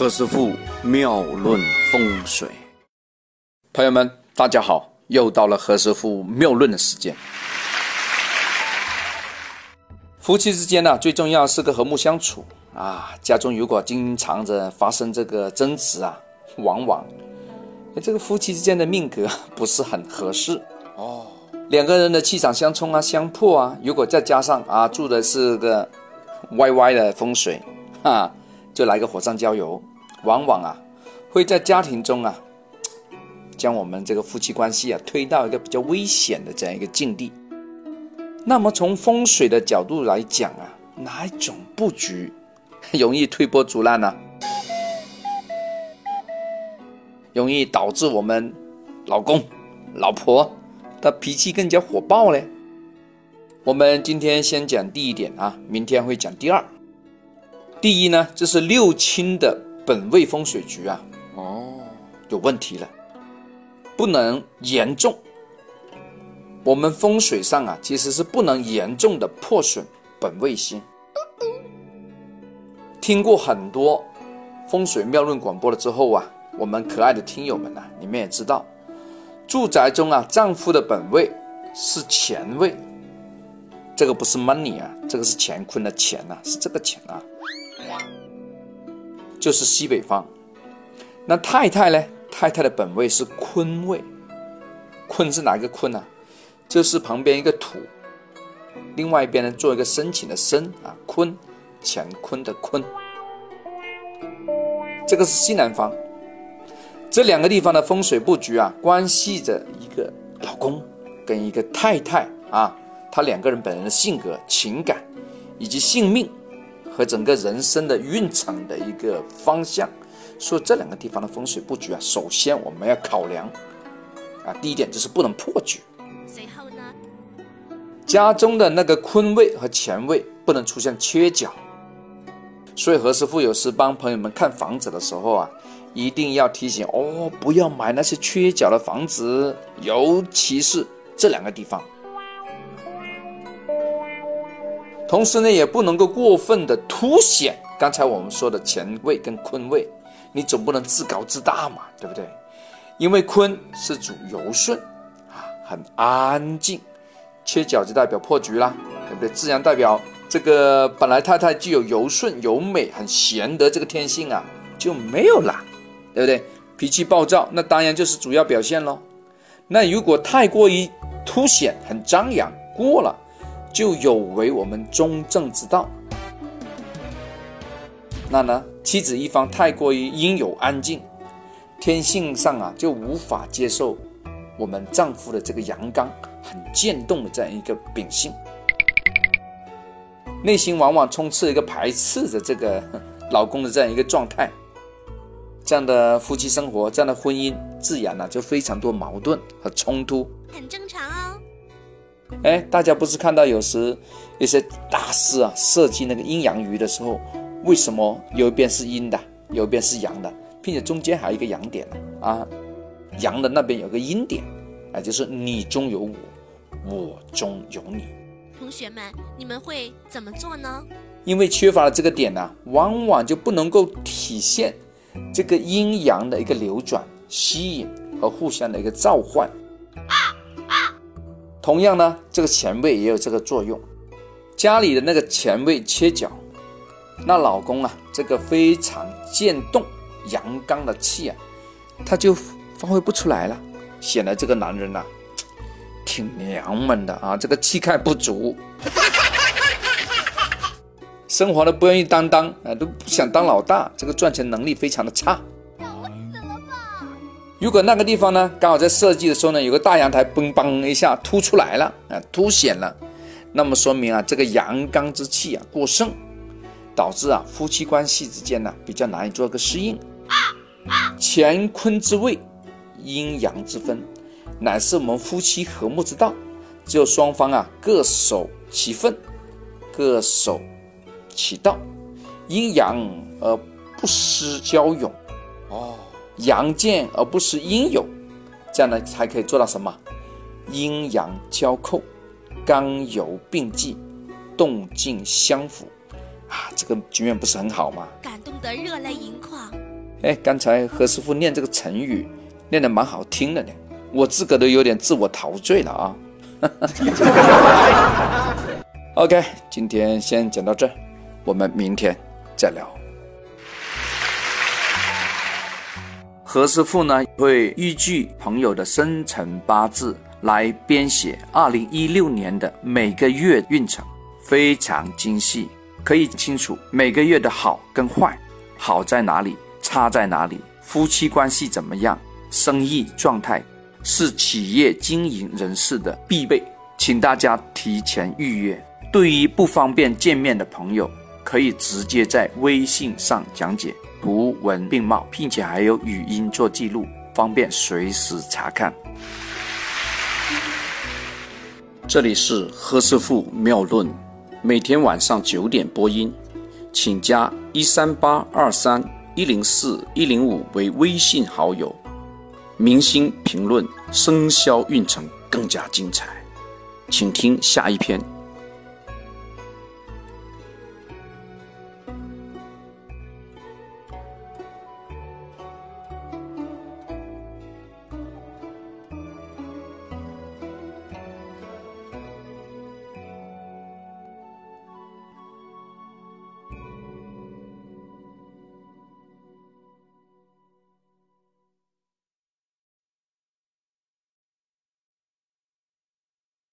何师傅妙论风水，朋友们，大家好，又到了何师傅妙论的时间。夫妻之间呢，最重要是个和睦相处啊。家中如果经常着发生这个争执啊，往往这个夫妻之间的命格 不是很合适哦。两个人的气场相冲啊，相破啊。如果再加上啊，住的是个歪歪的风水，哈。就来个火上浇油，往往啊会在家庭中啊将我们这个夫妻关系啊推到一个比较危险的这样一个境地。那么从风水的角度来讲啊，哪一种布局 容易推波助澜呢？容易导致我们老公、老婆的脾气更加火爆嘞？我们今天先讲第一点啊，明天会讲第二。第一呢，这是六亲的本位风水局啊，哦，有问题了，不能严重。我们风水上啊，其实是不能严重的破损本位星。听过很多风水妙论广播了之后啊，我们可爱的听友们呐，你们也知道，住宅中啊，丈夫的本位是钱位，这个不是 money 啊，这个是乾坤的钱呐，是这个钱啊。就是西北方，那太太呢？太太的本位是坤位，坤是哪个坤呢？就是旁边一个土，另外一边呢做一个申请的申啊，坤，乾坤的坤，这个是西南方。这两个地方的风水布局啊，关系着一个老公跟一个太太啊，他两个人本人的性格、情感以及性命。和整个人生的运程的一个方向，所以这两个地方的风水布局啊，首先我们要考量啊，第一点就是不能破局。随后呢，家中的那个坤位和乾位不能出现缺角。所以何师傅有时帮朋友们看房子的时候啊，一定要提醒哦，不要买那些缺角的房子，尤其是这两个地方。同时呢，也不能够过分的凸显刚才我们说的乾位跟坤位，你总不能自高自大嘛，对不对？因为坤是主柔顺啊，很安静，缺角就代表破局啦，对不对？自然代表这个本来太太具有柔顺、柔美、很贤德这个天性啊，就没有了，对不对？脾气暴躁，那当然就是主要表现喽。那如果太过于凸显、很张扬，过了。就有违我们中正之道。那呢，妻子一方太过于阴柔安静，天性上啊就无法接受我们丈夫的这个阳刚、很渐动的这样一个秉性，内心往往充斥一个排斥着这个老公的这样一个状态。这样的夫妻生活，这样的婚姻，自然呢就非常多矛盾和冲突，很正常哦。哎，大家不是看到有时一些大师啊设计那个阴阳鱼的时候，为什么有一边是阴的，有一边是阳的，并且中间还有一个阳点呢？啊，阳的那边有个阴点，啊，就是你中有我，我中有你。同学们，你们会怎么做呢？因为缺乏了这个点呢，往往就不能够体现这个阴阳的一个流转、吸引和互相的一个召唤。同样呢，这个前位也有这个作用。家里的那个前位切角，那老公啊，这个非常渐动阳刚的气啊，他就发挥不出来了，显得这个男人呐，挺娘们的啊，这个气概不足，生活都不愿意担当啊，都不想当老大，这个赚钱能力非常的差。如果那个地方呢，刚好在设计的时候呢，有个大阳台，嘣嘣一下凸出来了啊，凸显了，那么说明啊，这个阳刚之气啊过盛，导致啊夫妻关系之间呢比较难以做个适应。乾坤之位，阴阳之分，乃是我们夫妻和睦之道。只有双方啊各守其分，各守其道，阴阳而不失交勇。哦。阳健而不是阴有，这样呢才可以做到什么？阴阳交扣，刚柔并济，动静相符啊！这个局面不是很好吗？感动得热泪盈眶。哎，刚才何师傅念这个成语，念得蛮好听的呢，我自个都有点自我陶醉了啊。OK，今天先讲到这，我们明天再聊。何师傅呢会依据朋友的生辰八字来编写二零一六年的每个月运程，非常精细，可以清楚每个月的好跟坏，好在哪里，差在哪里，夫妻关系怎么样，生意状态是企业经营人士的必备，请大家提前预约。对于不方便见面的朋友，可以直接在微信上讲解。图文并茂，并且还有语音做记录，方便随时查看。这里是何师傅妙论，每天晚上九点播音，请加一三八二三一零四一零五为微信好友。明星评论，生肖运程更加精彩，请听下一篇。